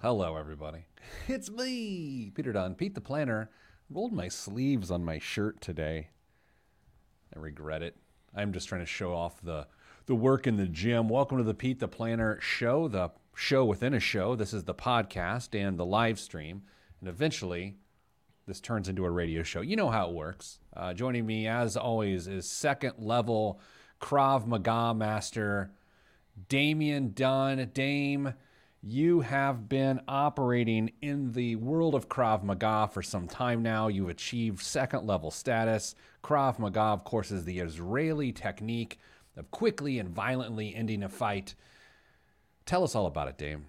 Hello, everybody. It's me, Peter Dunn, Pete the Planner. Rolled my sleeves on my shirt today. I regret it. I'm just trying to show off the the work in the gym. Welcome to the Pete the Planner show, the show within a show. This is the podcast and the live stream, and eventually, this turns into a radio show. You know how it works. Uh, joining me, as always, is second level Krav Maga master Damian Dunn. Dame, you have been operating in the world of Krav Maga for some time now. You've achieved second level status. Krav Maga, of course, is the Israeli technique of quickly and violently ending a fight. Tell us all about it, Dame.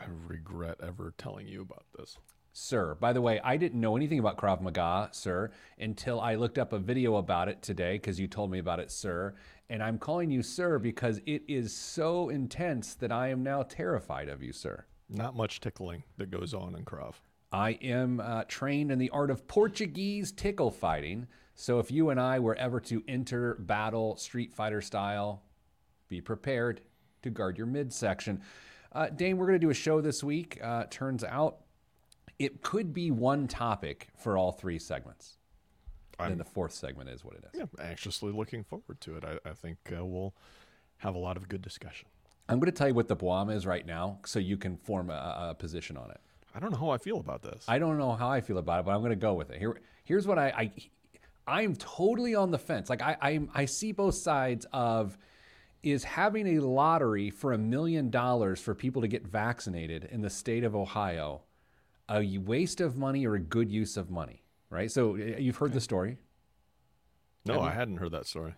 I regret ever telling you about this. Sir, by the way, I didn't know anything about Krav Maga, sir, until I looked up a video about it today because you told me about it, sir. And I'm calling you sir because it is so intense that I am now terrified of you, sir. Not much tickling that goes on in Krav. I am uh, trained in the art of Portuguese tickle fighting. So if you and I were ever to enter battle Street Fighter style, be prepared to guard your midsection. Uh, Dame, we're going to do a show this week. Uh, turns out it could be one topic for all three segments. I'm- then the fourth segment is what it is. Yeah, anxiously looking forward to it. I, I think uh, we'll have a lot of good discussion. I'm going to tell you what the Boam is right now so you can form a, a position on it. I don't know how I feel about this. I don't know how I feel about it, but I'm going to go with it. Here, here's what I, I I'm totally on the fence. Like I, I, I see both sides of is having a lottery for a million dollars for people to get vaccinated in the state of Ohio a waste of money or a good use of money, right? So you've heard the story. no, I hadn't heard that story.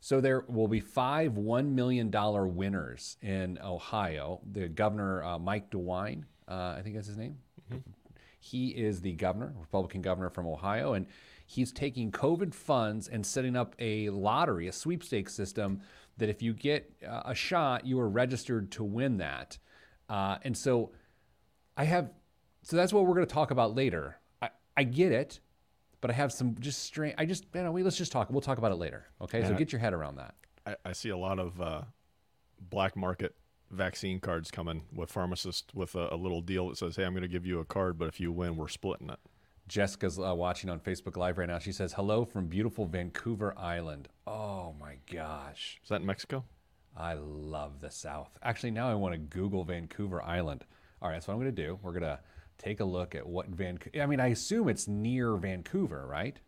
So there will be five one million dollar winners in Ohio. The governor uh, Mike DeWine, uh, I think that's his name. He is the governor, Republican governor from Ohio, and he's taking COVID funds and setting up a lottery, a sweepstakes system that if you get uh, a shot, you are registered to win that. Uh, and so I have, so that's what we're going to talk about later. I, I get it, but I have some just strange. I just, you know, we, let's just talk. We'll talk about it later. Okay. So Yeah. get your head around that. I, I see a lot of uh, black market vaccine cards coming with pharmacists with a, a little deal that says, "Hey, I'm going to give you a card, but if you win, we're splitting it." Jessica's uh, watching on Facebook Live right now. She says, hello from beautiful Vancouver Island. Oh my gosh. Is that in Mexico? I love the South. Actually, now I want to Google Vancouver Island. All right, that's what I'm going to do. We're going to take a look at what Vancouver, I mean, I assume it's near Vancouver, right?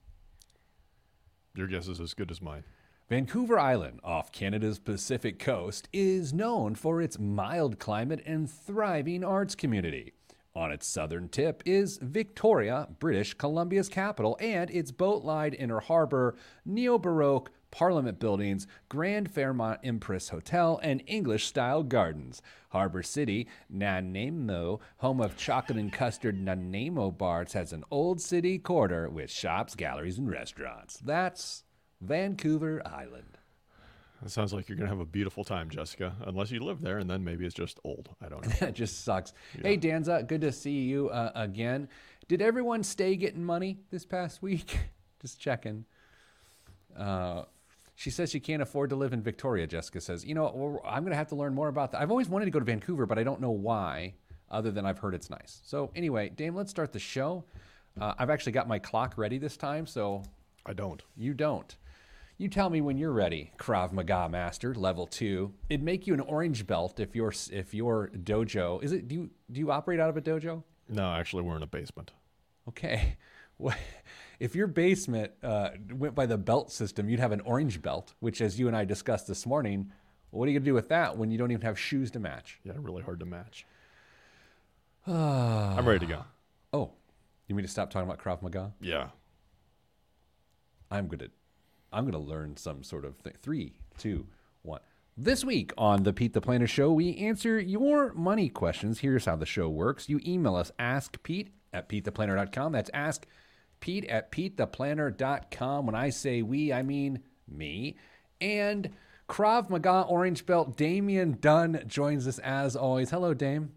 Your guess is as good as mine. Vancouver Island, off Canada's Pacific coast, is known for its mild climate and thriving arts community. On its southern tip is Victoria, British Columbia's capital, and its boat-lined inner harbor, neo-baroque Parliament buildings, Grand Fairmont Empress Hotel, and English-style gardens. Harbor City, Nanaimo, home of chocolate and custard Nanaimo bars, has an old city quarter with shops, galleries, and restaurants. That's Vancouver Island. It sounds like you're going to have a beautiful time, Jessica. Unless you live there, and then maybe it's just old. I don't know. That just sucks. Hey, Danza, good to see you uh, again. Did everyone stay getting money this past week? just checking. Uh, she says she can't afford to live in Victoria. Jessica says, you know, I'm going to have to learn more about that. I've always wanted to go to Vancouver, but I don't know why, other than I've heard it's nice. So anyway, Dame, let's start the show. Uh, I've actually got my clock ready this time, so I don't. you don't. You tell me when you're ready, Krav Maga Master, level two. It'd make you an orange belt if your if your dojo is it. Do you do you operate out of a dojo? No, actually, we're in a basement. Okay. Well, If your basement uh, went by the belt system, you'd have an orange belt, which, as you and I discussed this morning, what are you going to do with that when you don't even have shoes to match? Yeah, really hard to match. I'm ready to go. Oh, you mean to stop talking about Krav Maga? Yeah. I'm gonna I'm gonna learn some sort of thing. Three, two, one. This week on the Pete the Planner Show, we answer your money questions. Here's how the show works. You email us askpete at petetheplanner.com. That's ask Pete at petetheplanner.com. When I say we, I mean me. And Krav Maga Orange Belt Damian Dunn joins us as always. Hello, Dame.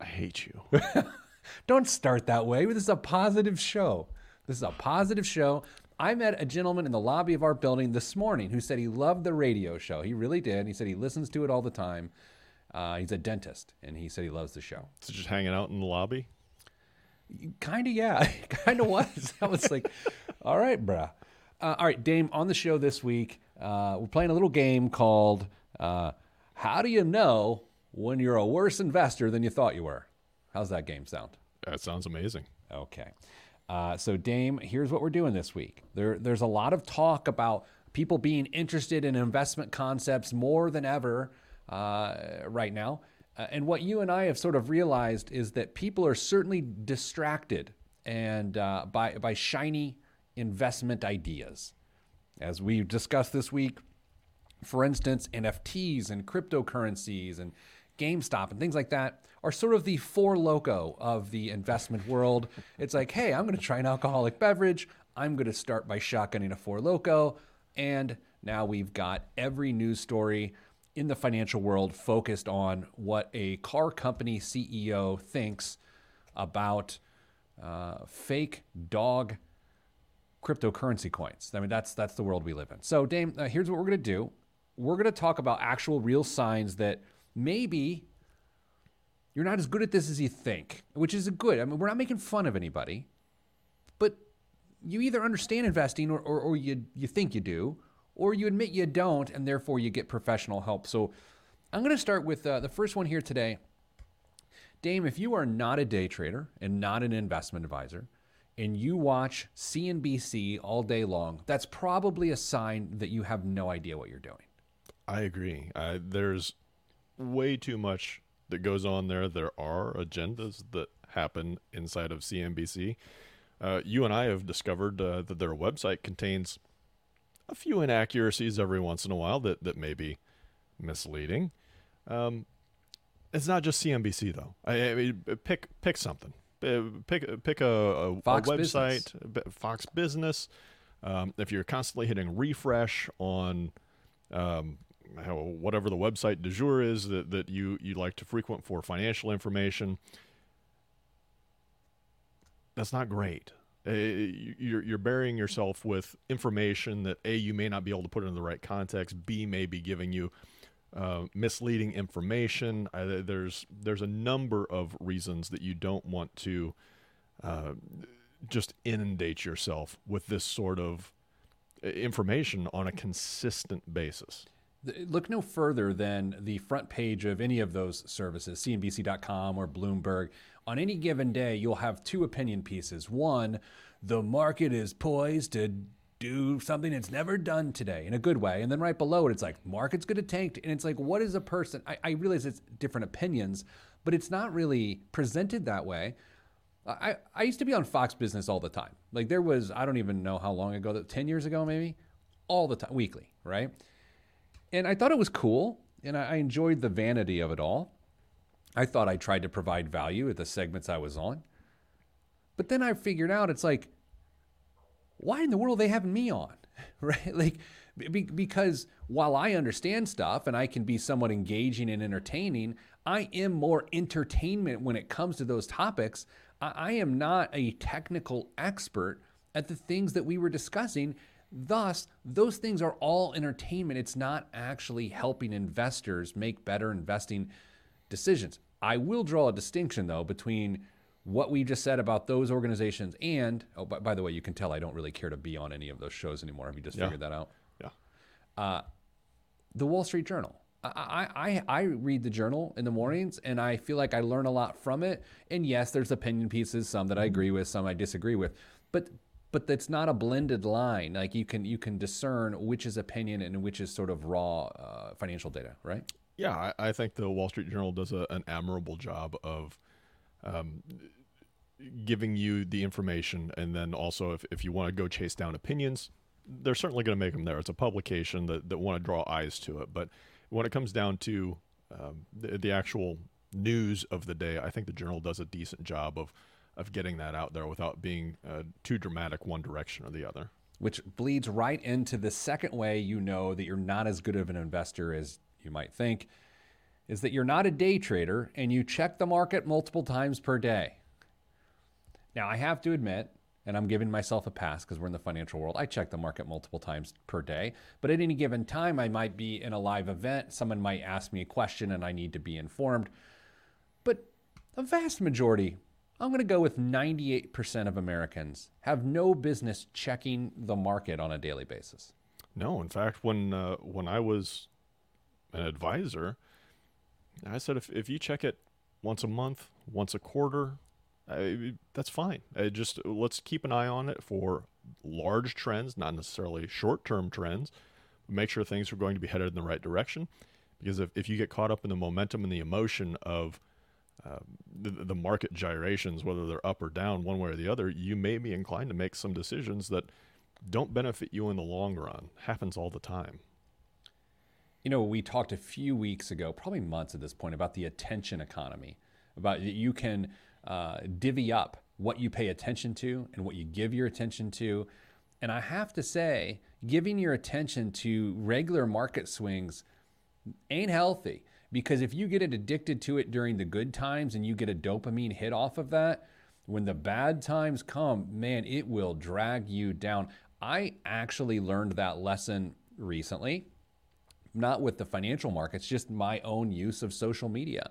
I hate you. Don't start that way. This is a positive show. This is a positive show. I met a gentleman in the lobby of our building this morning who said he loved the radio show. He really did. He said he listens to it all the time. Uh, he's a dentist, and he said he loves the show. So just hanging out in the lobby. Kind of, yeah. kind of was. I was like, all right, bruh. Uh, all right, Dame, on the show this week, uh, we're playing a little game called uh, How Do You Know When You're a Worse Investor Than You Thought You Were? How's that game sound? That sounds amazing. Okay. Uh, so, Dame, here's what we're doing this week. There, there's a lot of talk about people being interested in investment concepts more than ever uh, right now. Uh, and what you and I have sort of realized is that people are certainly distracted and uh, by by shiny investment ideas, as we discussed this week. For instance, NFTs and cryptocurrencies and GameStop and things like that are sort of the Four Loko of the investment world. It's like, hey, I'm going to try an alcoholic beverage. I'm going to start by shotgunning a Four Loko, and now we've got every news story in the financial world focused on what a car company CEO thinks about uh, fake dog cryptocurrency coins. I mean, that's that's the world we live in. So, Dame, uh, here's what we're to do. We're to talk about actual real signs that maybe you're not as good at this as you think, which is a good. I mean, we're not making fun of anybody, but you either understand investing or, or, or you, you think you do, or you admit you don't, and therefore you get professional help. So I'm going to start with uh, the first one here today. Dame, if you are not a day trader and not an investment advisor, and you watch CNBC all day long, that's probably a sign that you have no idea what you're doing. I agree. Uh, there's way too much that goes on there. There are agendas that happen inside of CNBC. Uh, you and I have discovered uh, that their website contains a few inaccuracies every once in a while that, that may be misleading. Um, it's not just CNBC though. I, I mean, pick pick something. Pick pick a, a, a website, Business. Fox Business. Um, if you're constantly hitting refresh on um, how, whatever the website du jour is that, that you you like to frequent for financial information, that's not great. Uh, you're, you're burying yourself with information that a you may not be able to put in the right context. B may be giving you uh, misleading information. Uh, there's there's a number of reasons that you don't want to uh, just inundate yourself with this sort of information on a consistent basis. Look no further than the front page of any of those services, CNBC.com or Bloomberg. On any given day, you'll have two opinion pieces. One, the market is poised to do something it's never done today in a good way. And then right below it, it's like, market's going to tank. And it's like, what is a person? I, I realize it's different opinions, but it's not really presented that way. I, I used to be on Fox Business all the time. Like there was, I don't even know how long ago, 10 years ago maybe, all the time, weekly, right? And I thought it was cool, and I enjoyed the vanity of it all. I thought I tried to provide value at the segments I was on. But then I figured out it's like, why in the world are they having me on? right? Like, be, because while I understand stuff and I can be somewhat engaging and entertaining, I am more entertainment when it comes to those topics. I, I am not a technical expert at the things that we were discussing. Thus, those things are all entertainment. It's not actually helping investors make better investing decisions. I will draw a distinction, though, between what we just said about those organizations and, oh, by, by the way, you can tell I don't really care to be on any of those shows anymore. Have you just yeah. figured that out? Yeah. Uh, the Wall Street Journal. I, I, I read the journal in the mornings and I feel like I learn a lot from it. And yes, there's opinion pieces, some that I agree with, some I disagree with. But but that's not a blended line. Like you can you can discern which is opinion and which is sort of raw uh, financial data, right? Yeah, I, I, think the Wall Street Journal does a, an admirable job of um, giving you the information, and then also if, if you want to go chase down opinions, they're certainly going to make them there. It's a publication that, that want to draw eyes to it, but when it comes down to um, the, the actual news of the day, I think the Journal does a decent job of of getting that out there without being uh, too dramatic one direction or the other. Which bleeds right into the second way you know that you're not as good of an investor as you might think, is that you're not a day trader and you check the market multiple times per day. Now, I have to admit, and I'm giving myself a pass because we're in the financial world. I check the market multiple times per day, but at any given time, I might be in a live event. Someone might ask me a question and I need to be informed. But a vast majority, I'm going to go with 98% of Americans, have no business checking the market on a daily basis. No, in fact, when uh, when I was an advisor, I said if if you check it once a month, once a quarter, I, that's fine. I just let's keep an eye on it for large trends, not necessarily short-term trends. Make sure things are going to be headed in the right direction, because if if you get caught up in the momentum and the emotion of the, the market gyrations, whether they're up or down, one way or the other, you may be inclined to make some decisions that don't benefit you in the long run. Happens all the time. You know, we talked a few weeks ago, probably months at this point, about the attention economy, about that you can uh, divvy up what you pay attention to and what you give your attention to. And I have to say, giving your attention to regular market swings ain't healthy because if you get it addicted to it during the good times and you get a dopamine hit off of that, when the bad times come, man, it will drag you down. I actually learned that lesson recently, not with the financial markets, just my own use of social media.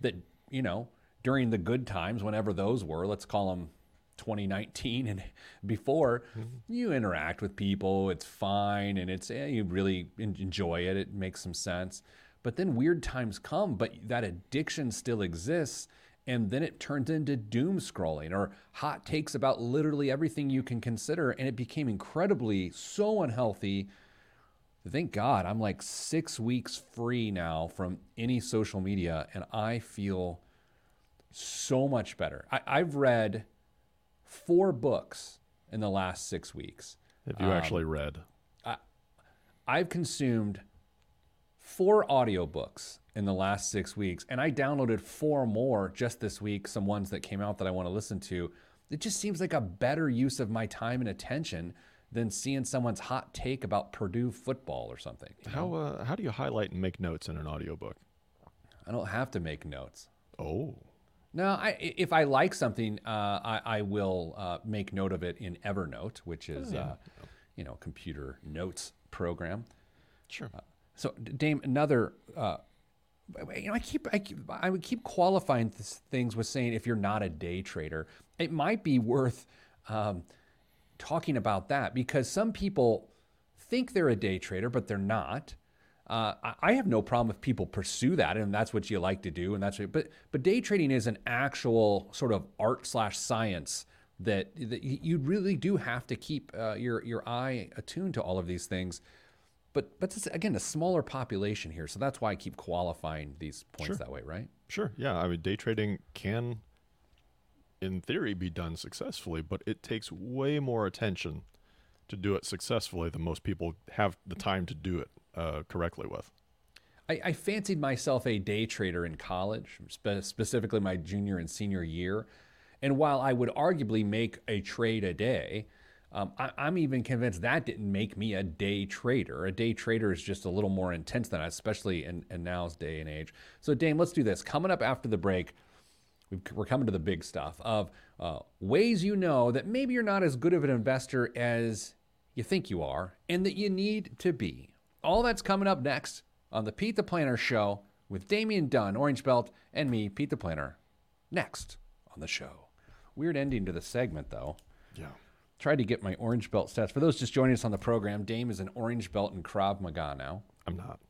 That, you know, during the good times, whenever those were, let's call them 2019 and before, mm-hmm. you interact with people, it's fine, and it's, eh, you really enjoy it, it makes some sense. But then weird times come, but that addiction still exists. And then it turns into doom scrolling or hot takes about literally everything you can consider. And it became incredibly so unhealthy. Thank God I'm like six weeks free now from any social media. And I feel so much better. I, have read four books in the last six weeks. Have you um, actually read? I, I've consumed four audiobooks in the last six weeks, and I downloaded four more just this week, some ones that came out that I want to listen to. It just seems like a better use of my time and attention than seeing someone's hot take about Purdue football or something. How, uh, how do you highlight and make notes in an audiobook? I don't have to make notes. Oh. No, I, if I like something, uh, I, I, will uh, make note of it in Evernote, which is, oh, yeah. uh, you know, computer notes program. Sure. So, Dame, another. Uh, you know, I keep, I keep, I would keep qualifying things with saying if you're not a day trader, it might be worth um, talking about that because some people think they're a day trader, but they're not. Uh, I have no problem if people pursue that and that's what you like to do, and that's what, but but day trading is an actual sort of art slash science that, that you really do have to keep uh, your your eye attuned to all of these things. But but again, a smaller population here, so that's why I keep qualifying these points sure. that way, right? Sure. Yeah. I mean, day trading can, in theory, be done successfully, but it takes way more attention to do it successfully than most people have the time to do it uh, correctly with. I, I, fancied myself a day trader in college, spe- specifically my junior and senior year. And while I would arguably make a trade a day, um, I, am even convinced that didn't make me a day trader. A day trader is just a little more intense than that, especially in, in now's day and age. So, Dame, let's do this. Coming up after the break, we're coming to the big stuff of uh, ways you know that maybe you're not as good of an investor as you think you are and that you need to be. All that's coming up next on the Pete the Planner Show with Damian Dunn, Orange Belt, and me, Pete the Planner. Next on the show. Weird ending to the segment, though. Yeah. Tried to get my orange belt stats. For those just joining us on the program, Dame is an orange belt in Krav Maga now. I'm not.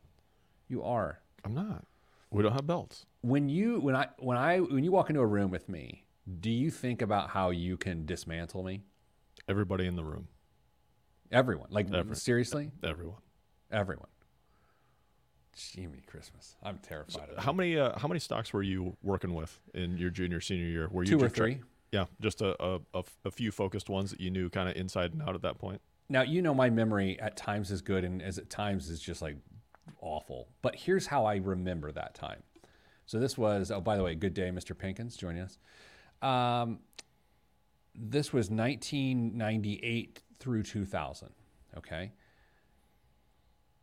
You are. I'm not. We don't have belts. When you when I when I when you walk into a room with me, do you think about how you can dismantle me? Everybody in the room. Everyone. Like Every, seriously? Everyone. Everyone. Jimmy Christmas. I'm terrified so of How many uh, how many stocks were you working with in your junior senior year? Were you two or three? Yeah, just a, a, a, a few focused ones that you knew kind of inside and out at that point. Now, you know, my memory at times is good and as at times is just like awful. But here's how I remember that time. So this was, oh, by the way, good day, Mr. Pinkins joining us. Um, this was 1998 through 2000. Okay.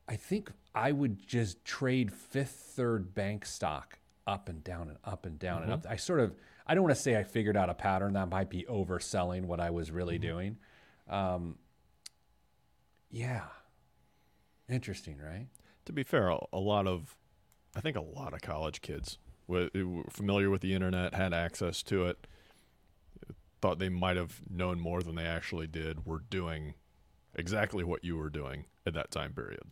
I think I would just trade fifth third bank stock up and down and up and down mm-hmm. and up. I sort of I don't want to say I figured out a pattern that might be overselling what I was really Mm-hmm. doing. Um, yeah, interesting, right? To be fair, a, lot of, I think a lot of college kids were, were familiar with the internet, had access to it, thought they might have known more than they actually did, were doing exactly what you were doing at that time period.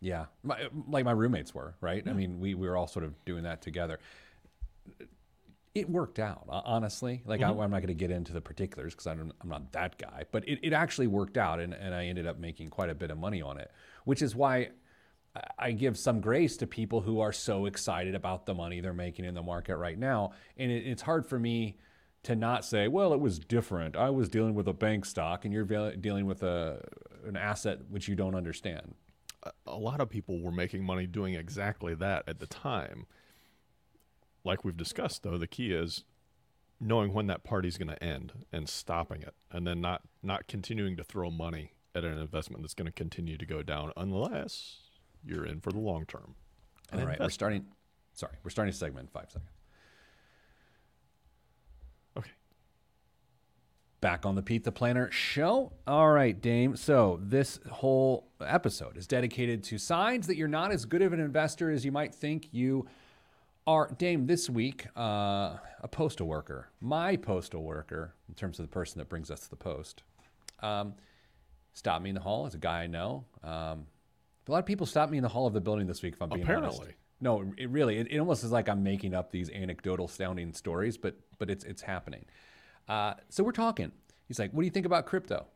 Yeah, my, like my roommates were, right? I mean, we, we were all sort of doing that together. It worked out, honestly. Like, I, mm-hmm. I'm not going to get into the particulars because I'm not that guy, but it, it actually worked out, and, and I ended up making quite a bit of money on it, which is why I- give some grace to people who are so excited about the money they're making in the market right now. And it, it's hard for me to not say, well, it was different. I was dealing with a bank stock, and you're dealing with a, an asset which you don't understand. a lot of people were making money doing exactly that at the time. Like we've discussed, though, the key is knowing when that party's going to end and stopping it, and then not not continuing to throw money at an investment that's going to continue to go down unless you're in for the long term. And All right, we're starting. Sorry, we're starting a segment in five seconds. Okay. Back on the Pete the Planner show. All right, Dame. So this whole episode is dedicated to signs that you're not as good of an investor as you might think you are. Dame, this week, uh, a postal worker, my postal worker, in terms of the person that brings us the post, um, stopped me in the hall. It's a guy I know. Um, a lot of people stopped me in the hall of the building this week. If I'm being honest. Apparently. No, it really, it, it almost is like I'm making up these anecdotal sounding stories, but but it's it's happening. Uh, so we're talking. He's like, "What do you think about crypto?"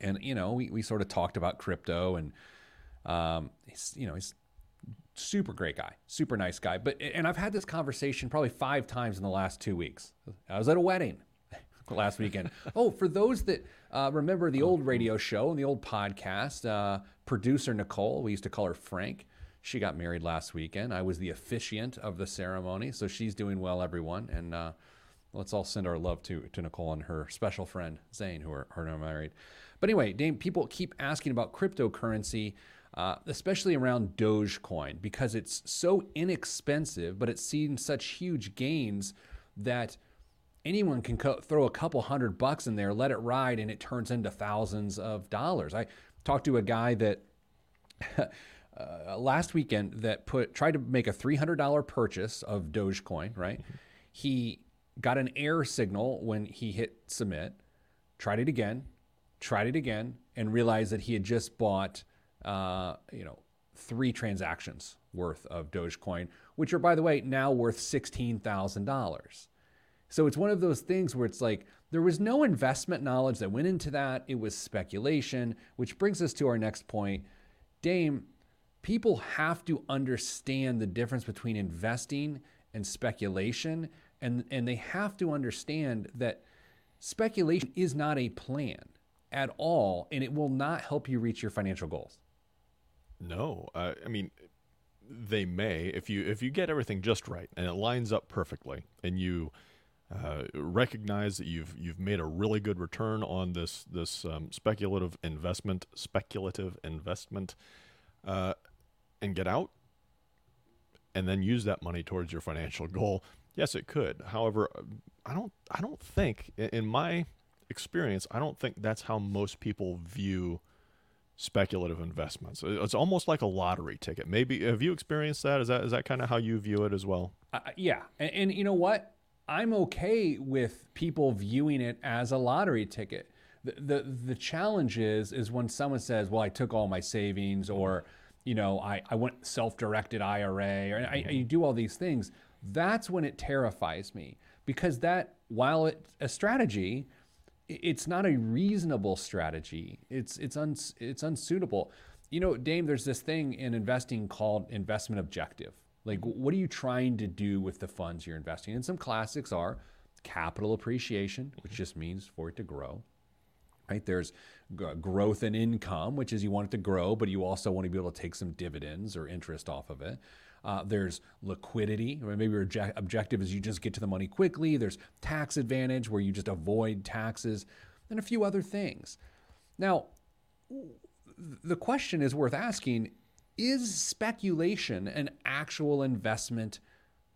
And you know, we we sort of talked about crypto, and um, he's you know he's super great guy, super nice guy. But and I've had this conversation probably five times in the last two weeks. I was at a wedding last weekend. oh, for those that uh, remember the old radio show and the old podcast, uh, producer Nicole, we used to call her Frank. She got married last weekend. I was the officiant of the ceremony, so she's doing well, everyone. And uh, let's all send our love to to Nicole and her special friend Zane, who are, are now married. But anyway, Dame, people keep asking about cryptocurrency, uh, especially around Dogecoin, because it's so inexpensive, but it's seen such huge gains that anyone can co- throw a couple hundred bucks in there, let it ride, and it turns into thousands of dollars. I talked to a guy that uh, last weekend that put tried to make a three hundred dollar purchase of Dogecoin. Right, he got an error signal when he hit submit. Tried it again, tried it again, and realized that he had just bought, uh, you know, three transactions worth of Dogecoin, which are by the way now worth sixteen thousand dollars. So it's one of those things where it's like there was no investment knowledge that went into that. It was speculation, which brings us to our next point. Dame, people have to understand the difference between investing and speculation, and, and they have to understand that speculation is not a plan at all, and it will not help you reach your financial goals. No, I mean, they may if you if you get everything just right and it lines up perfectly, and you uh, recognize that you've you've made a really good return on this this um, speculative investment, speculative investment, uh, and get out, and then use that money towards your financial goal. Yes, it could. However, I don't I don't think in- in my experience, I don't think that's how most people view speculative investments. It's almost like a lottery ticket. Maybe have you experienced that? Is that is that kind of how you view it as well? Uh, yeah, and, and you know what? I'm okay with people viewing it as a lottery ticket. The, the the challenge is is when someone says, "Well, I took all my savings," or you know, I, I went self-directed IRA, or I, you do all these things. That's when it terrifies me because that while it's a strategy, i- it's not a reasonable strategy. It's it's uns, it's unsuitable. You know, Dame, there's this thing in investing called investment objective. Like, what are you trying to do with the funds you're investing? And some classics are capital appreciation, which mm-hmm. just means for it to grow. Right? There's g- growth in income, which is you want it to grow, but you also want to be able to take some dividends or interest off of it. Uh, there's liquidity. Maybe your obje- objective is you just get to the money quickly. There's tax advantage where you just avoid taxes, and a few other things. Now, the question is worth asking is speculation an actual investment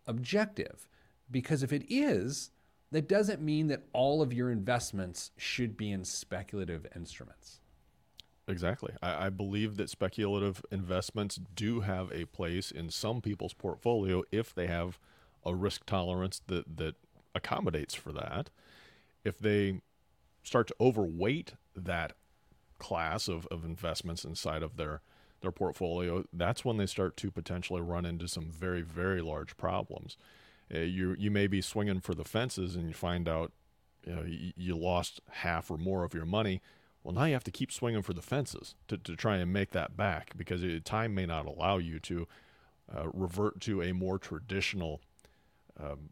objective? Because if it is, that doesn't mean that all of your investments should be in speculative instruments. Exactly. I, I, believe that speculative investments do have a place in some people's portfolio if they have a risk tolerance that, that accommodates for that. If they start to overweight that class of, of investments inside of their their portfolio, that's when they start to potentially run into some very, very large problems. Uh, you you may be swinging for the fences and you find out you, know, you, you lost half or more of your money. Well, now you have to keep swinging for the fences to, to try and make that back because it, time may not allow you to uh, revert to a more traditional um,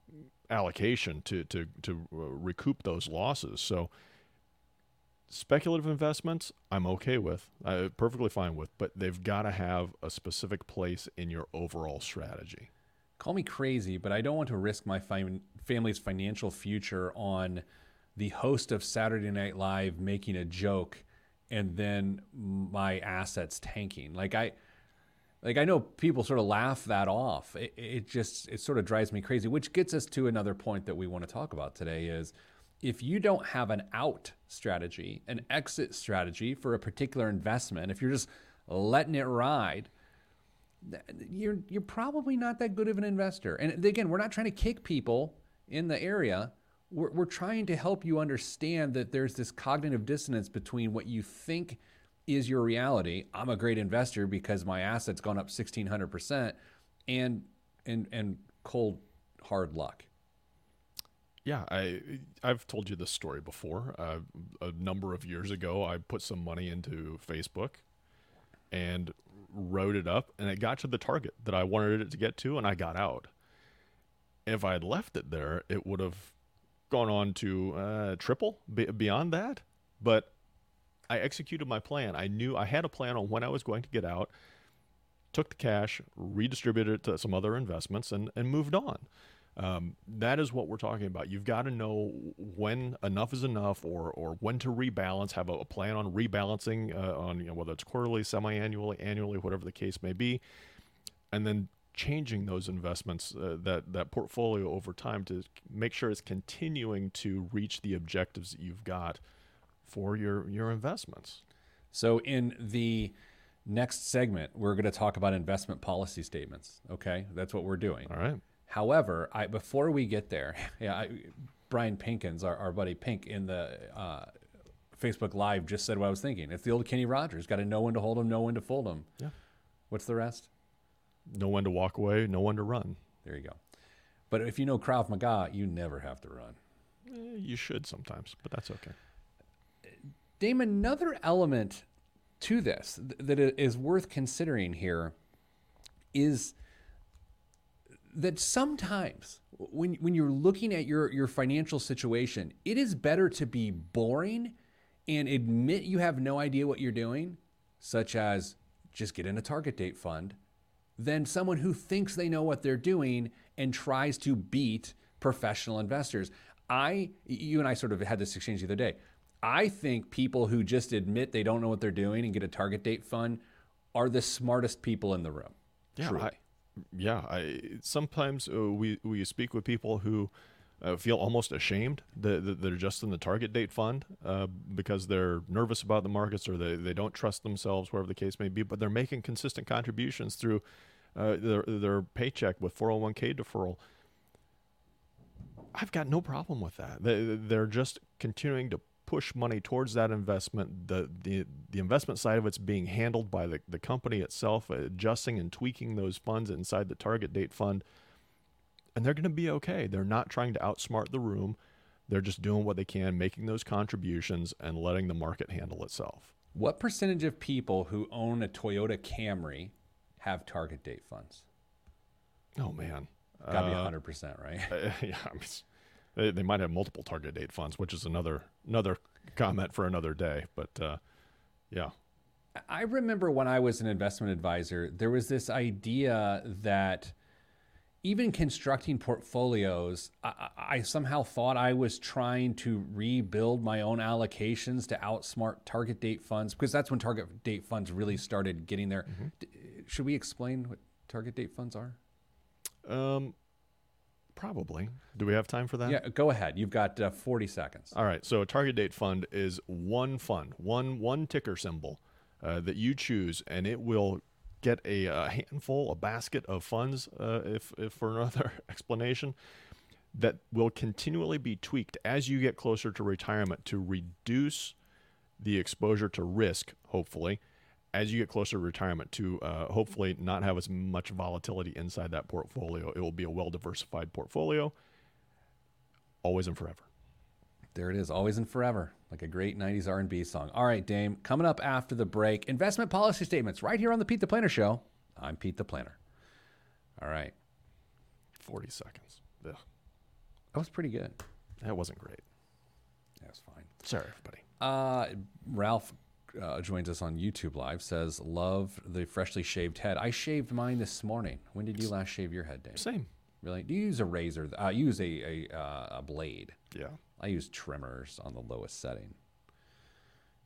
allocation to to to uh, recoup those losses. So speculative investments, I'm okay with, I'm perfectly fine with, but they've got to have a specific place in your overall strategy. Call me crazy, but I don't want to risk my family's financial future on the host of Saturday Night Live making a joke and then my assets tanking. Like I like I know people sort of laugh that off. It, it just it sort of drives me crazy, which gets us to another point that we want to talk about today is if you don't have an out strategy, an exit strategy for a particular investment, if you're just letting it ride, you're you're probably not that good of an investor. And again, we're not trying to kick people in the area. We're, we're trying to help you understand that there's this cognitive dissonance between what you think is your reality. I'm a great investor because my assets gone up 1600% and and and cold hard luck. Yeah, I I've told you this story before. Uh, a number of years ago, I put some money into Facebook and rode it up, and it got to the target that I wanted it to get to, and I got out. If I had left it there, it would have gone on to uh, triple beyond that. But I executed my plan. I knew I had a plan on when I was going to get out. Took the cash, redistributed it to some other investments, and and moved on. Um, that is what we're talking about. You've got to know when enough is enough, or or when to rebalance. Have a, a plan on rebalancing uh, on you know, whether it's quarterly, semi-annually, annually, whatever the case may be, and then changing those investments, uh, that that portfolio over time to make sure it's continuing to reach the objectives that you've got for your your investments. So in the next segment, we're going to talk about investment policy statements. Okay, that's what we're doing. All right. However, I, before we get there, yeah, I, Brian Pinkins, our, our buddy Pink in the uh, Facebook Live, just said what I was thinking. It's the old Kenny Rogers. Got to know when to hold him, know when to fold him. Yeah. What's the rest? Know when to walk away, know when to run. There you go. But if you know Krav Maga, you never have to run. Eh, you should sometimes, but that's okay. Dame, another element to this that is worth considering here is that sometimes when when you're looking at your your financial situation, it is better to be boring and admit you have no idea what you're doing, such as just get in a target date fund, than someone who thinks they know what they're doing and tries to beat professional investors. I you and I sort of had this exchange the other day. I think people who just admit they don't know what they're doing and get a target date fund are the smartest people in the room. Yeah, I, yeah, I sometimes uh, we we speak with people who uh, feel almost ashamed that, they're just in the target date fund uh, because they're nervous about the markets or they, they don't trust themselves, wherever the case may be. But they're making consistent contributions through uh, their their paycheck with 401k deferral. I've got no problem with that. They, they're just continuing to push money towards that investment. The, the, the investment side of it's being handled by the, the company itself, adjusting and tweaking those funds inside the target date fund. And they're going to be okay. They're not trying to outsmart the room. They're just doing what they can, making those contributions and letting the market handle itself. What percentage of people who own a Toyota Camry have target date funds? Oh, man. Got to uh, be 100%, right? Uh, yeah. I mean, they, they might have multiple target date funds, which is another another comment for another day. But uh, yeah, I remember when I was an investment advisor, there was this idea that even constructing portfolios, I, I, somehow thought I was trying to rebuild my own allocations to outsmart target date funds because that's when target date funds really started getting there. Mm-hmm. Should we explain what target date funds are? Um, Probably. Do we have time for that? Yeah, go ahead. You've got uh, 40 seconds. All right. So a target date fund is one fund, one one ticker symbol uh, that you choose, and it will get a, a handful, a basket of funds, uh, if if for another explanation, that will continually be tweaked as you get closer to retirement to reduce the exposure to risk. Hopefully. As you get closer to retirement, to uh, hopefully not have as much volatility inside that portfolio, it will be a well diversified portfolio, always and forever. There it is, always and forever, like a great '90s R&B song. All right, Dame. Coming up after the break, investment policy statements right here on the Pete the Planner Show. I'm Pete the Planner. All right, 40 seconds. Ugh, that was pretty good. that wasn't great. That was fine. Sorry, everybody. Uh, Ralph uh, joins us on YouTube Live. Says, "Love the freshly shaved head. I shaved mine this morning. When did you last shave your head, Dave? Same. Really? Do you use a razor? Uh, you use a a, uh, a blade. Yeah. I use trimmers on the lowest setting.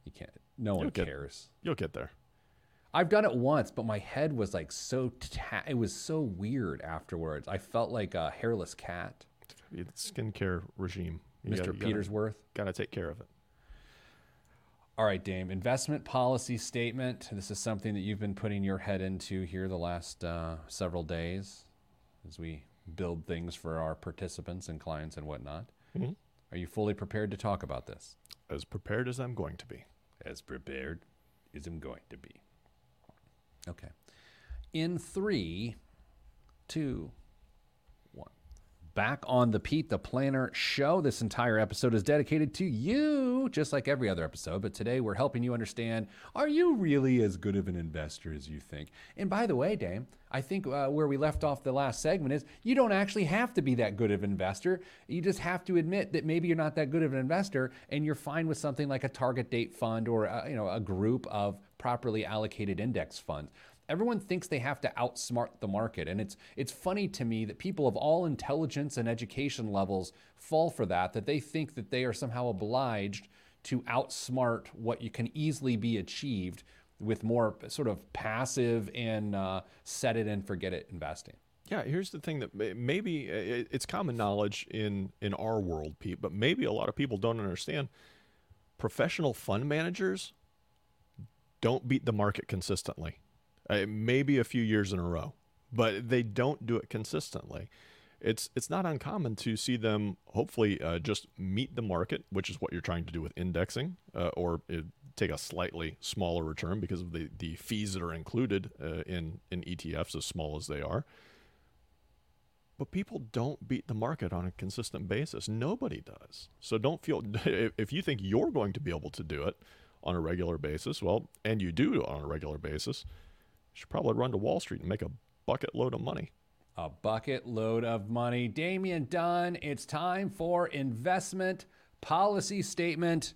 You can't. No one You'll get- cares. You'll get there. I've done it once, but my head was like so. Ta- it was so weird afterwards. I felt like a hairless cat, It's skincare regime. You Mr. gotta- you gotta- Petersworth. Gotta take care of it. All right, Dame. Investment policy statement. This is something that you've been putting your head into here the last uh, several days as we build things for our participants and clients and whatnot. Mhm. Are you fully prepared to talk about this? As prepared as I'm going to be. As prepared as I'm going to be. Okay. In three, two. Back on the Pete the Planner show. This entire episode is dedicated to you, just like every other episode. But today we're helping you understand are you really as good of an investor as you think? And by the way, Dame, I think uh, where we left off the last segment is you don't actually have to be that good of an investor. You just have to admit that maybe you're not that good of an investor and you're fine with something like a target date fund or uh, you know a group of properly allocated index funds. Everyone thinks they have to outsmart the market, and it's it's funny to me that people of all intelligence and education levels fall for that. That they think that they are somehow obliged to outsmart what you can easily be achieved with more sort of passive and uh, set it and forget it investing. Yeah, here's the thing that maybe uh, it's common knowledge in in our world, Pete, but maybe a lot of people don't understand. Professional fund managers don't beat the market consistently. Uh, maybe a few years in a row, but they don't do it consistently. It's it's not uncommon to see them hopefully uh, just meet the market, which is what you're trying to do with indexing, uh, or uh, take a slightly smaller return because of the, the fees that are included uh, in in ETFs, as small as they are. But people don't beat the market on a consistent basis. Nobody does. So don't feel if you think you're going to be able to do it on a regular basis, well, and you do on a regular basis, should probably run to Wall Street and make a bucket load of money. A bucket load of money. Damian Dunn, it's time for investment policy statement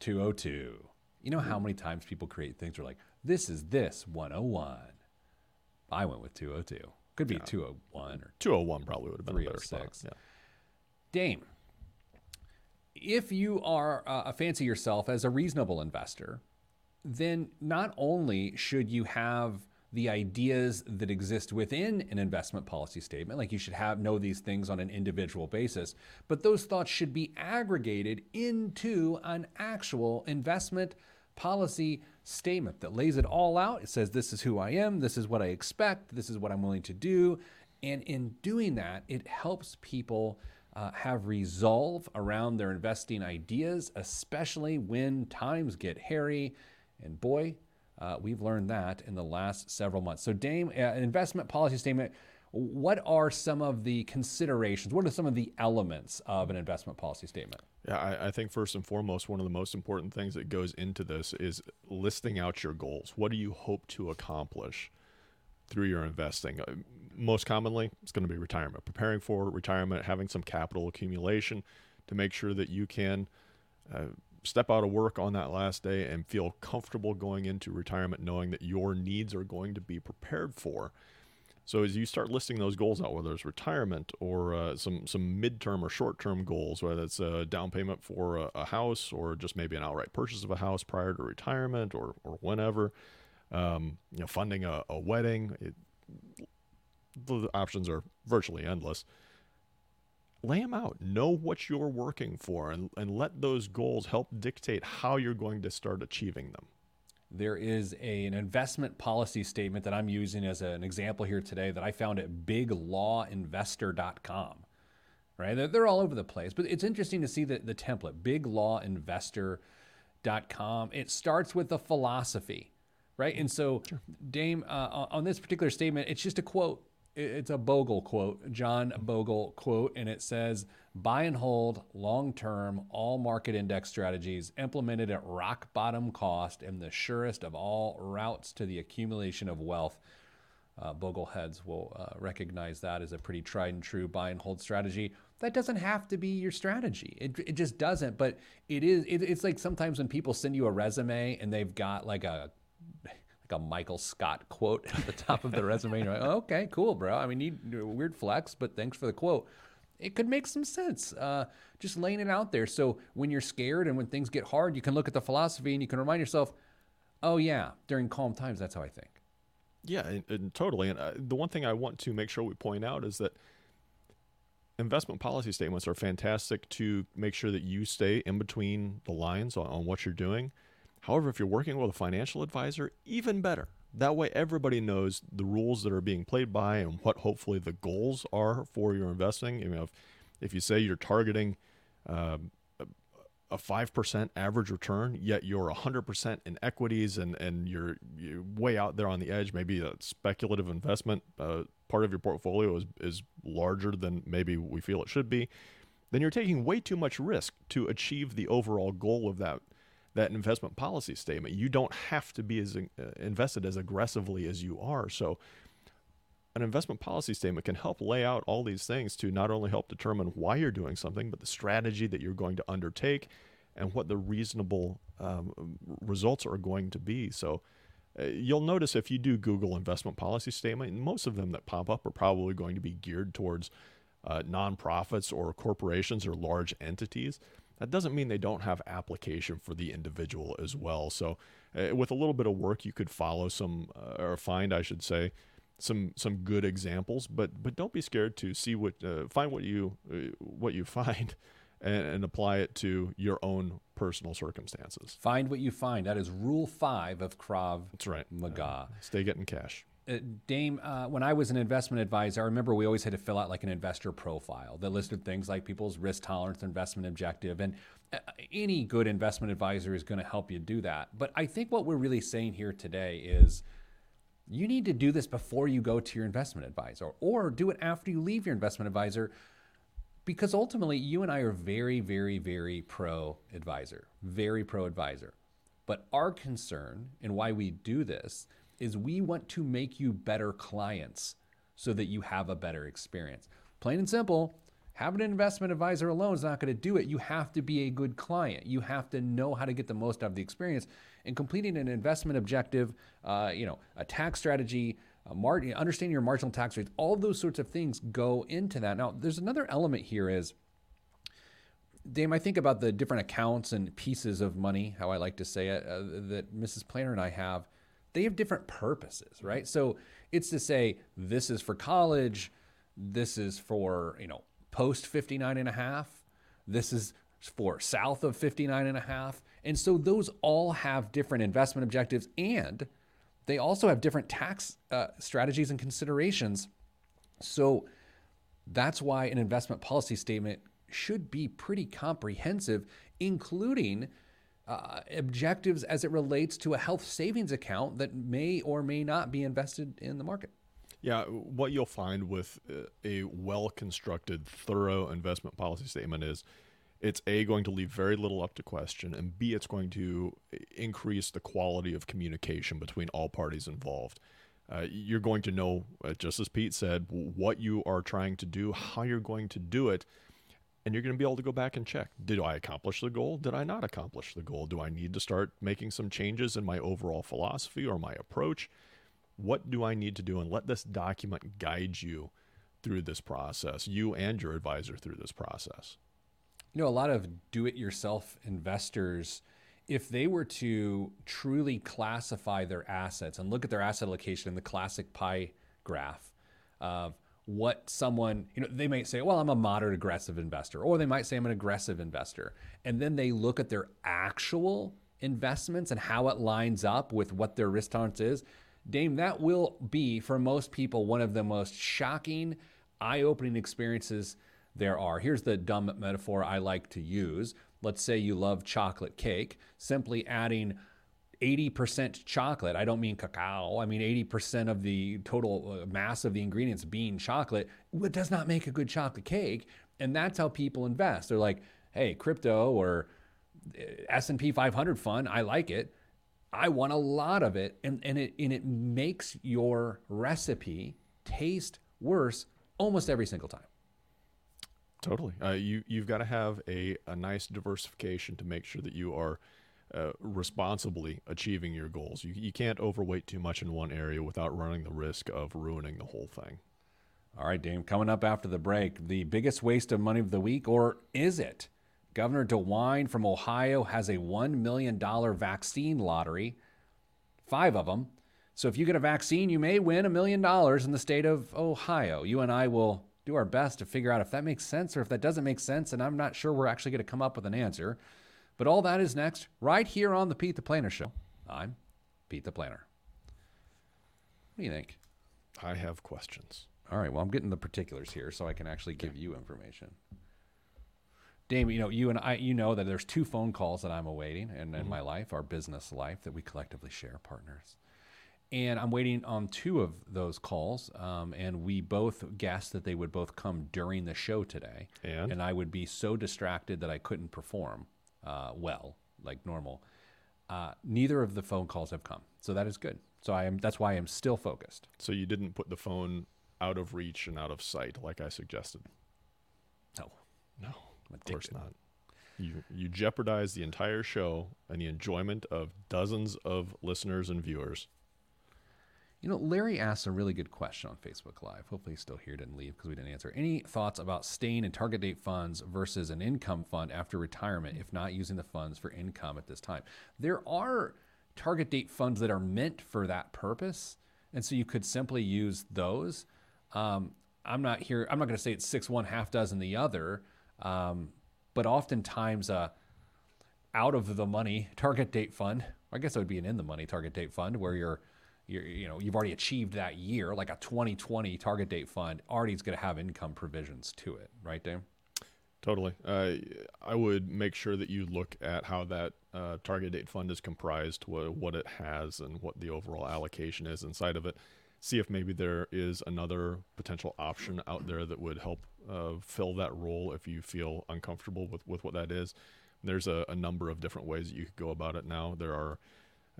202. You know how many times people create things are like, this is this 101. I went with 202. Could be 201 or 201 probably would have been a better spot. 306. Yeah. Dame, if you are uh, fancy yourself as a reasonable investor, then not only should you have the ideas that exist within an investment policy statement, like you should have know these things on an individual basis, but those thoughts should be aggregated into an actual investment policy statement that lays it all out. It says, This is who I am, this is what I expect, this is what I'm willing to do. And in doing that, it helps people uh, have resolve around their investing ideas, especially when times get hairy. And boy, uh, we've learned that in the last several months. So, Dame, uh, an investment policy statement. What are some of the considerations? What are some of the elements of an investment policy statement? Yeah, I, I think first and foremost, one of the most important things that goes into this is listing out your goals. What do you hope to accomplish through your investing? Uh, most commonly, it's going to be retirement, preparing for retirement, having some capital accumulation to make sure that you can uh, step out of work on that last day and feel comfortable going into retirement, knowing that your needs are going to be prepared for. So as you start listing those goals out, whether it's retirement or uh, some some midterm or short term goals, whether it's a down payment for a, a house or just maybe an outright purchase of a house prior to retirement or or whenever, um, you know, funding a, a wedding, it, the options are virtually endless. Lay them out. Know what you're working for and, and let those goals help dictate how you're going to start achieving them. There is a, an investment policy statement that I'm using as an example here today that I found at biglawinvestor.com. Right? They're, they're all over the place, but it's interesting to see the, the template biglawinvestor.com. It starts with a philosophy, right? And so, sure. Dame, uh, on this particular statement, it's just a quote it's a Bogle quote, John Bogle quote, and it says, buy and hold long term, all market index strategies implemented at rock bottom cost and the surest of all routes to the accumulation of wealth. Uh, Bogle heads will uh, recognize that as a pretty tried and true buy and hold strategy. That doesn't have to be your strategy. It, it just doesn't, but it is. It, it's like sometimes when people send you a resume and they've got like a like a Michael Scott quote at the top of the resume. You're like, oh, okay, cool, bro. I mean, need weird flex, but thanks for the quote. It could make some sense. Uh, just laying it out there. So when you're scared and when things get hard, you can look at the philosophy and you can remind yourself, oh yeah, during calm times, that's how I think. Yeah, and, and totally. And uh, the one thing I want to make sure we point out is that investment policy statements are fantastic to make sure that you stay in between the lines on, on what you're doing However, if you're working with a financial advisor, even better. That way, everybody knows the rules that are being played by and what hopefully the goals are for your investing. You know, if, if you say you're targeting um, a five percent average return, yet you're hundred percent in equities and and you're, you're way out there on the edge. Maybe a speculative investment uh, part of your portfolio is is larger than maybe we feel it should be. Then you're taking way too much risk to achieve the overall goal of that that investment policy statement. You don't have to be as uh, invested as aggressively as you are. So, an investment policy statement can help lay out all these things to not only help determine why you're doing something, but the strategy that you're going to undertake and what the reasonable um, results are going to be. So, uh, you'll notice if you do Google investment policy statement, most of them that pop up are probably going to be geared towards uh, nonprofits or corporations or large entities that doesn't mean they don't have application for the individual as well. So, uh, with a little bit of work, you could follow some uh, or find, I should say, some some good examples. But but don't be scared to see what uh, find what you uh, what you find. And, and, apply it to your own personal circumstances. Find what you find. That is rule five of Krav That's right. Maga. stay getting cash. Uh, Dame, uh, when I was an investment advisor, I remember we always had to fill out like an investor profile that listed things like people's risk tolerance, investment objective, and uh, any good investment advisor is going to help you do that. But I think what we're really saying here today is you need to do this before you go to your investment advisor or do it after you leave your investment advisor because ultimately you and I are very, very, very pro advisor, very pro advisor. But our concern and why we do this is we want to make you better clients so that you have a better experience. Plain and simple, having an investment advisor alone is not going to do it. You have to be a good client. You have to know how to get the most out of the experience. And completing an investment objective, uh, you know, a tax strategy, a mar- understanding your marginal tax rates, all those sorts of things go into that. Now, there's another element here is, Dame, I think about the different accounts and pieces of money, how I like to say it, uh, that Mrs. Planner and I have they have different purposes, right? So it's to say this is for college, this is for, you know, post 59 and a half, this is for south of 59 and a half. And so those all have different investment objectives and they also have different tax uh, strategies and considerations. So that's why an investment policy statement should be pretty comprehensive, including uh, objectives as it relates to a health savings account that may or may not be invested in the market. Yeah, what you'll find with uh, a well constructed, thorough investment policy statement is it's A, going to leave very little up to question, and B, it's going to increase the quality of communication between all parties involved. Uh, you're going to know, uh, just as Pete said, what you are trying to do, how you're going to do it, and you're going to be able to go back and check. Did i accomplish the goal? Did i not accomplish the goal? Do i need to start making some changes in my overall philosophy or my approach? What do i need to do? And let this document guide you through this process you and your advisor through this process. You know a lot of do it yourself investors if they were to truly classify their assets and look at their asset allocation in the classic pie graph of what someone, you know, they might say, well, I'm a moderate aggressive investor, or they might say I'm an aggressive investor. And then they look at their actual investments and how it lines up with what their risk tolerance is. Dame, that will be for most people one of the most shocking, eye opening experiences there are. Here's the dumb metaphor I like to use. Let's say you love chocolate cake, simply adding 80% chocolate. I don't mean cacao. I mean 80% of the total uh, mass of the ingredients being chocolate. It does not make a good chocolate cake. And that's how people invest. They're like, hey, crypto or uh, S&P 500 fund, I like it. I want a lot of it. And, and, it, and it makes your recipe taste worse almost every single time. Totally. Uh, you, you've got to have a, a nice diversification to make sure that you are – uh, responsibly achieving your goals. You, you can't overweight too much in one area without running the risk of ruining the whole thing. All right, Dame, coming up after the break, the biggest waste of money of the week, or is it? Governor DeWine from Ohio has a $1 million vaccine lottery, five of them. So if you get a vaccine, you may win a million dollars in the state of Ohio. You and I will do our best to figure out if that makes sense or if that doesn't make sense, and I'm not sure we're actually going to come up with an answer. But all that is next, right here on the Pete the Planner Show. I'm Pete the Planner. What do you think? I have questions. All right. Well, I'm getting the particulars here so I can actually give you information. Dame, you know, you and I, you know that there's two phone calls that I'm awaiting in, in mm-hmm. my life, our business life that we collectively share, partners. And I'm waiting on two of those calls. Um, and we both guessed that they would both come during the show today. And? and I would be so distracted that I couldn't perform uh, well, like normal. Uh, neither of the phone calls have come, so that is good. So I am. That's why I'm still focused. So you didn't put the phone out of reach and out of sight like I suggested. No, no, of course not. You you jeopardize the entire show and the enjoyment of dozens of listeners and viewers you know, Larry asked a really good question on Facebook Live. Hopefully, he's still here, didn't leave because we didn't answer. Any thoughts about staying in target date funds versus an income fund after retirement, if not using the funds for income at this time? There are target date funds that are meant for that purpose, and so you could simply use those. Um, I'm not here. I'm not going to say it's six one, half dozen the other, um, but oftentimes, uh, out of the money target date fund. I guess it would be an in the money target date fund where you're you're, you know, you've already achieved that year, like a 2020 target date fund already is going to have income provisions to it, right, Dave? Totally. Uh, I would make sure that you look at how that uh, target date fund is comprised, what, what it has, and what the overall allocation is inside of it. See if maybe there is another potential option out there that would help uh, fill that role if you feel uncomfortable with, with what that is. There's a, a number of different ways that you could go about it now. There are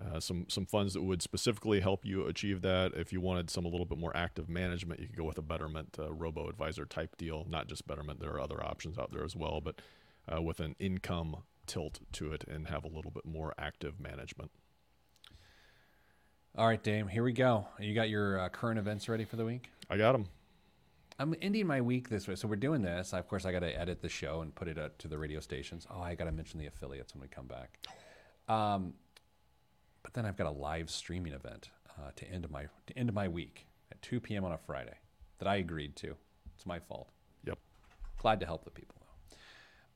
uh, some some funds that would specifically help you achieve that. If you wanted some a little bit more active management, you could go with a Betterment uh, robo advisor type deal. Not just Betterment, there are other options out there as well, but uh, with an income tilt to it and have a little bit more active management. All right, Dame, here we go. You got your uh, current events ready for the week? I got them. I'm ending my week this way. So we're doing this. Of course, I got to edit the show and put it up to the radio stations. Oh, I got to mention the affiliates when we come back. Um, but then I've got a live streaming event uh, to end my to end my week at 2 p.m. on a Friday that I agreed to. It's my fault. Yep. Glad to help the people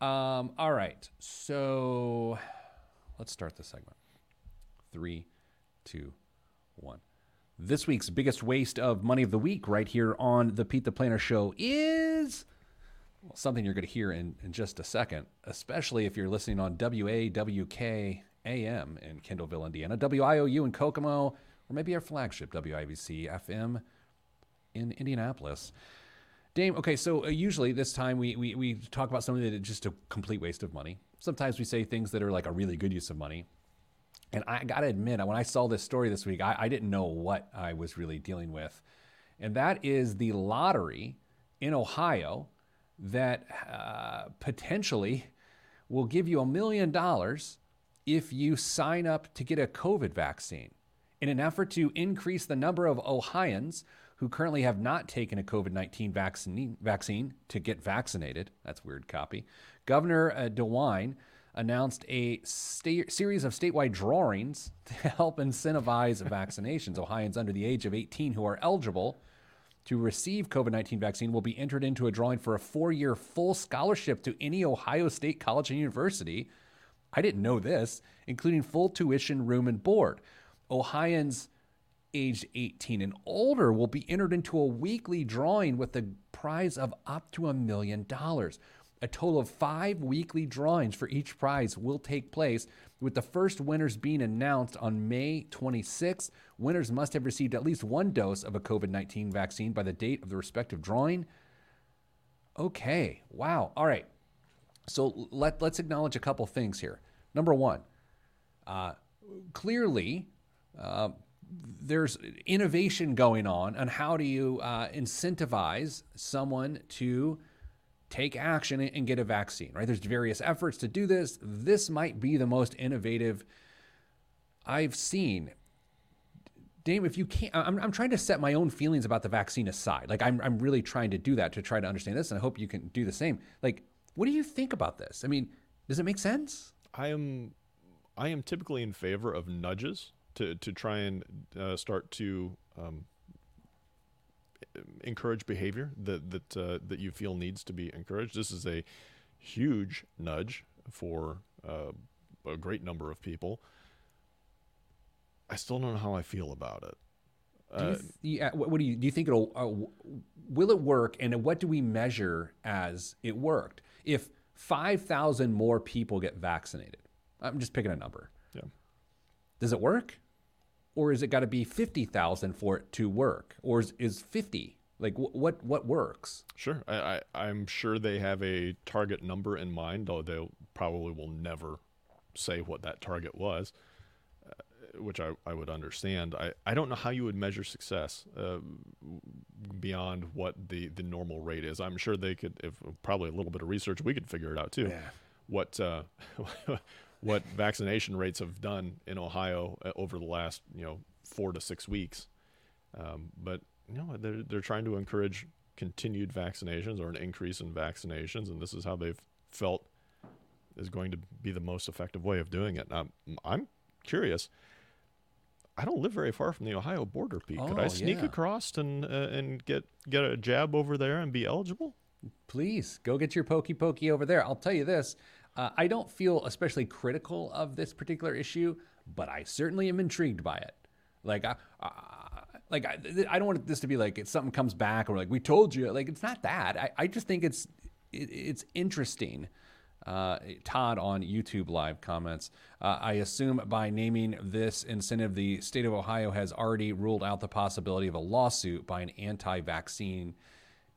though. Um, all right, so let's start the segment. Three, two, one. This week's biggest waste of money of the week, right here on the Pete the Planner Show, is well, something you're going to hear in, in just a second, especially if you're listening on WAWK AM in Kendallville, Indiana, WIOU in Kokomo, or maybe our flagship WIBC FM in Indianapolis. Dame, okay, so uh, usually this time we, we, we talk about something that is just a complete waste of money. Sometimes we say things that are like a really good use of money. And I got to admit, when I saw this story this week, I, I didn't know what I was really dealing with. And that is the lottery in Ohio that uh, potentially will give you a million dollars if you sign up to get a COVID vaccine. In an effort to increase the number of Ohioans who currently have not taken a COVID 19 vaccine, vaccine to get vaccinated, that's weird copy, Governor uh, DeWine announced a series of statewide drawings to help incentivize vaccinations. Ohioans under the age of 18 who are eligible to receive COVID 19 vaccine will be entered into a drawing for a four year full scholarship to any Ohio State college and university. I didn't know this, including full tuition, room, and board. Ohioans aged 18 and older will be entered into a weekly drawing with a prize of up to a million dollars. A total of five weekly drawings for each prize will take place, with the first winners being announced on May 26. Winners must have received at least one dose of a COVID 19 vaccine by the date of the respective drawing. Okay, wow. All right. So let, let's acknowledge a couple things here. Number one, uh, clearly, uh, there's innovation going on on how do you uh, incentivize someone to take action and get a vaccine, right? There's various efforts to do this. This might be the most innovative I've seen. Dame, if you can't, I'm, I'm trying to set my own feelings about the vaccine aside. Like, I'm, I'm really trying to do that to try to understand this, and I hope you can do the same. Like, what do you think about this? I mean, does it make sense? I am, I am typically in favor of nudges to, to try and uh, start to um, encourage behavior that that uh, that you feel needs to be encouraged. This is a huge nudge for uh, a great number of people. I still don't know how I feel about it. Do you, th- yeah, what, what do you do? You think it'll uh, will it work? And what do we measure as it worked? If five thousand more people get vaccinated, I'm just picking a number. Yeah. Does it work? or is it got to be 50,000 for it to work or is, is 50 like wh- what what works sure I, I i'm sure they have a target number in mind though they probably will never say what that target was which I, I would understand I, I don't know how you would measure success uh, beyond what the the normal rate is i'm sure they could if probably a little bit of research we could figure it out too Yeah. what uh, what vaccination rates have done in Ohio uh, over the last you know four to six weeks. Um, but you know they're they're trying to encourage continued vaccinations or an increase in vaccinations, and this is how they've felt is going to be the most effective way of doing it. Now, I'm curious. I don't live very far from the Ohio border, Pete. Could Oh, I sneak yeah. across and uh, and get get a jab over there and be eligible? please go get your pokey pokey over there i'll tell you this uh, i don't feel especially critical of this particular issue but i certainly am intrigued by it like i, I like I, I don't want this to be like it's something comes back or like we told you like it's not that i, I just think it's it, it's interesting uh, Todd on YouTube live comments. Uh, I assume by naming this incentive, the state of Ohio has already ruled out the possibility of a lawsuit by an anti vaccine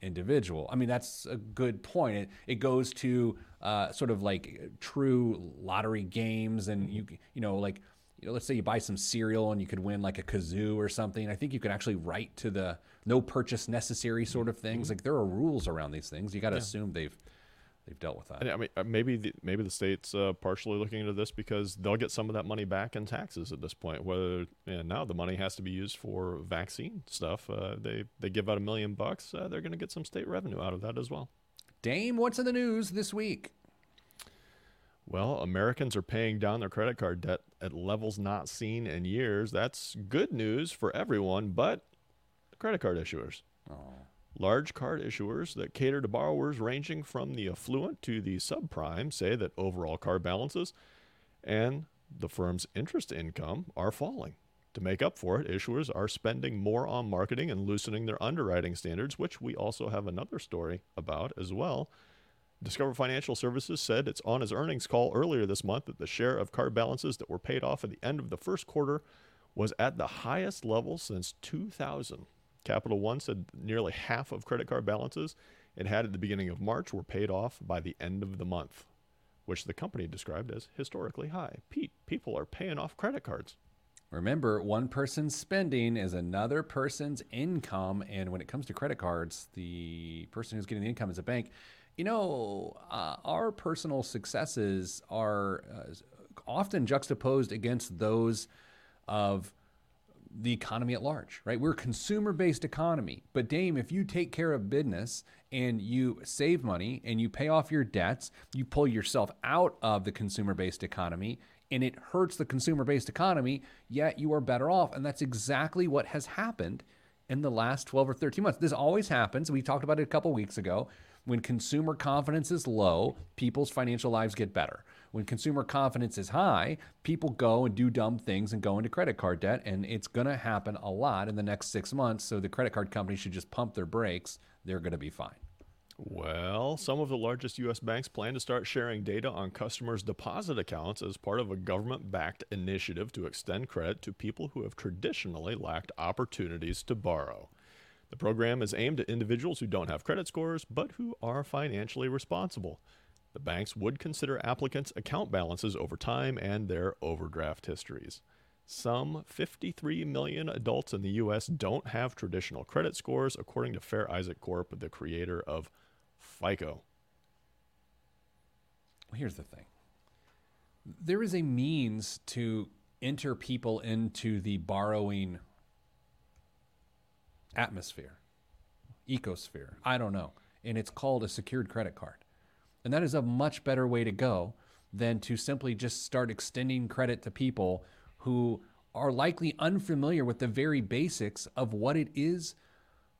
individual. I mean, that's a good point. It, it goes to uh, sort of like true lottery games, and you you know like you know let's say you buy some cereal and you could win like a kazoo or something. I think you can actually write to the no purchase necessary sort of things. Like there are rules around these things. You got to assume they've they've dealt with that. And I mean, uh, maybe the, maybe the state's uh, partially looking into this because they'll get some of that money back in taxes at this point. Whether and now the money has to be used for vaccine stuff. Uh, they they give out a million bucks. Uh, they're going to get some state revenue out of that as well. Dame, what's in the news this week? Well, Americans are paying down their credit card debt at levels not seen in years. That's good news for everyone, but credit card issuers. Large card issuers that cater to borrowers ranging from the affluent to the subprime say that overall card balances and the firm's interest income are falling. To make up for it, issuers are spending more on marketing and loosening their underwriting standards, which we also have another story about as well. Discover Financial Services said it's on its earnings call earlier this month that the share of card balances that were paid off at the end of the first quarter was at the highest level since 2000. Capital One said nearly half of credit card balances it had at the beginning of March were paid off by the end of the month, which the company described as historically high. Pete, people are paying off credit cards. Remember, one person's spending is another person's income. And when it comes to credit cards, the person who's getting the income is a bank. You know, uh, our personal successes are uh, often juxtaposed against those of the economy at large, right? We're a consumer based economy. But, Dame, if you take care of business and you save money and you pay off your debts, you pull yourself out of the consumer based economy and it hurts the consumer based economy, yet you are better off. And that's exactly what has happened in the last 12 or 13 months. This always happens. We talked about it a couple weeks ago. When consumer confidence is low, people's financial lives get better. When consumer confidence is high, people go and do dumb things and go into credit card debt. And it's going to happen a lot in the next six months. So the credit card companies should just pump their brakes. They're going to be fine. Well, some of the largest U.S. banks plan to start sharing data on customers' deposit accounts as part of a government backed initiative to extend credit to people who have traditionally lacked opportunities to borrow. The program is aimed at individuals who don't have credit scores but who are financially responsible. The banks would consider applicants' account balances over time and their overdraft histories. Some 53 million adults in the U.S. don't have traditional credit scores, according to Fair Isaac Corp., the creator of FICO. Here's the thing there is a means to enter people into the borrowing atmosphere, ecosphere. I don't know. And it's called a secured credit card. And that is a much better way to go than to simply just start extending credit to people who are likely unfamiliar with the very basics of what it is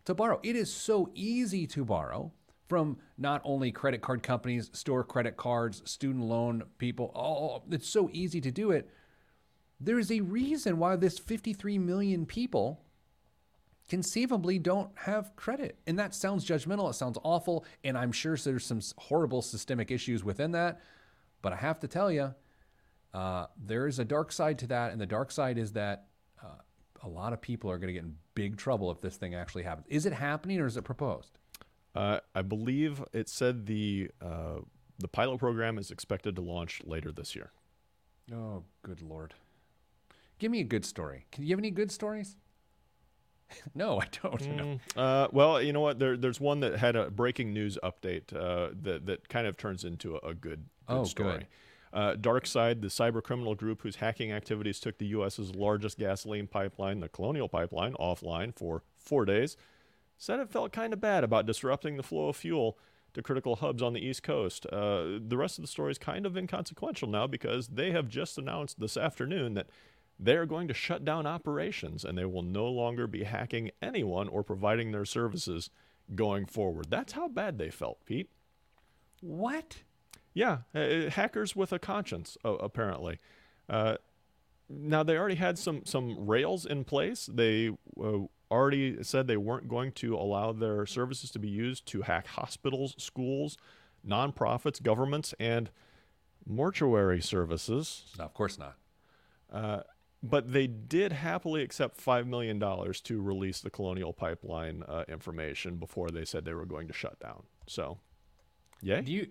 to borrow. It is so easy to borrow from not only credit card companies, store credit cards, student loan people. Oh, it's so easy to do it. There is a reason why this 53 million people conceivably don't have credit. And that sounds judgmental. It sounds awful. And I'm sure there's some horrible systemic issues within that. But I have to tell you, uh, there is a dark side to that. And the dark side is that uh, a lot of people are going to get in big trouble if this thing actually happens. Is it happening or is it proposed? Uh, I believe it said the uh, the pilot program is expected to launch later this year. Oh, good lord! Give me a good story. Can you have any good stories? no, I don't. Mm, no. uh, well, you know what? There, there's one that had a breaking news update uh, that that kind of turns into a, a good, good oh, story. Good. Uh, DarkSide, the cyber criminal group whose hacking activities took the U.S.'s largest gasoline pipeline, the Colonial Pipeline, offline for four days, said it felt kind of bad about disrupting the flow of fuel to critical hubs on the East Coast. Uh, the rest of the story is kind of inconsequential now because they have just announced this afternoon that they are going to shut down operations and they will no longer be hacking anyone or providing their services going forward. That's how bad they felt, Pete. What? Yeah, uh, hackers with a conscience, uh, apparently. Uh, now they already had some some rails in place. They uh, already said they weren't going to allow their services to be used to hack hospitals, schools, nonprofits, governments, and mortuary services. No, of course not. But they did happily accept $5 million to release the Colonial Pipeline uh, information before they said they were going to shut down. So, yeah. Do you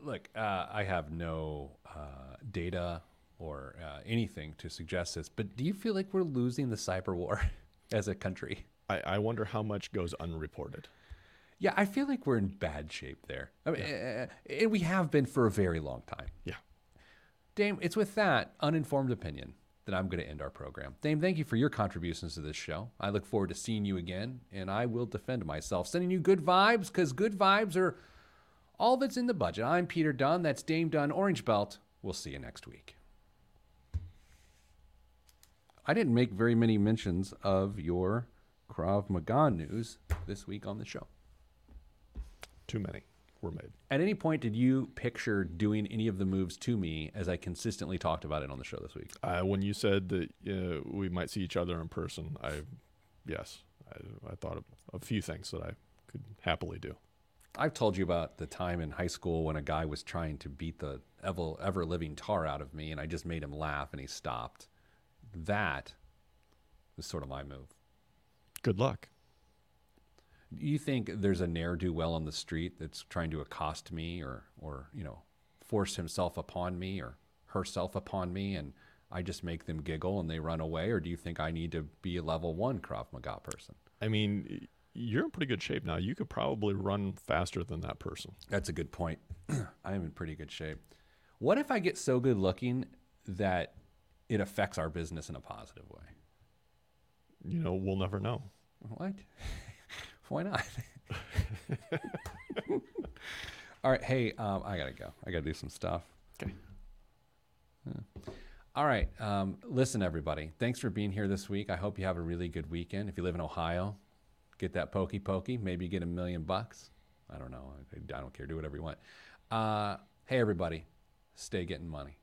look? Uh, I have no uh, data or uh, anything to suggest this, but do you feel like we're losing the cyber war as a country? I, I wonder how much goes unreported. Yeah, I feel like we're in bad shape there. I mean, yeah. Uh, and we have been for a very long time. Yeah. Dame, it's with that uninformed opinion that I'm going to end our program. Dame, thank you for your contributions to this show. I look forward to seeing you again, and I will defend myself, sending you good vibes because good vibes are all that's in the budget. I'm Peter Dunn. That's Dame Dunn, Orange Belt. We'll see you next week. I didn't make very many mentions of your Krav Maga news this week on the show. Too many were made. At any point, did you picture doing any of the moves to me as I consistently talked about it on the show this week? Uh, when you said that uh, we might see each other in person, I, yes, I, I thought of a few things that I could happily do. I've told you about the time in high school when a guy was trying to beat the ever, ever living tar out of me, and I just made him laugh and he stopped. That was sort of my move. Good luck. Do you think there's a ne'er do well on the street that's trying to accost me or, or you know, force himself upon me or herself upon me, and I just make them giggle and they run away? Or do you think I need to be a level one Krav Maga person? I mean, you're in pretty good shape now. You could probably run faster than that person. That's a good point. I am in pretty good shape. What if I get so good looking that it affects our business in a positive way? You know, we'll never know. What? Why not? All right. Hey, um, I gotta go. I gotta do some stuff. Okay. Yeah. All right. Um, listen, everybody. Thanks for being here this week. I hope you have a really good weekend. If you live in Ohio, get that pokey pokey. Maybe get a million bucks. I don't know. I, I don't care. Do whatever you want. Uh, hey, everybody, stay getting money.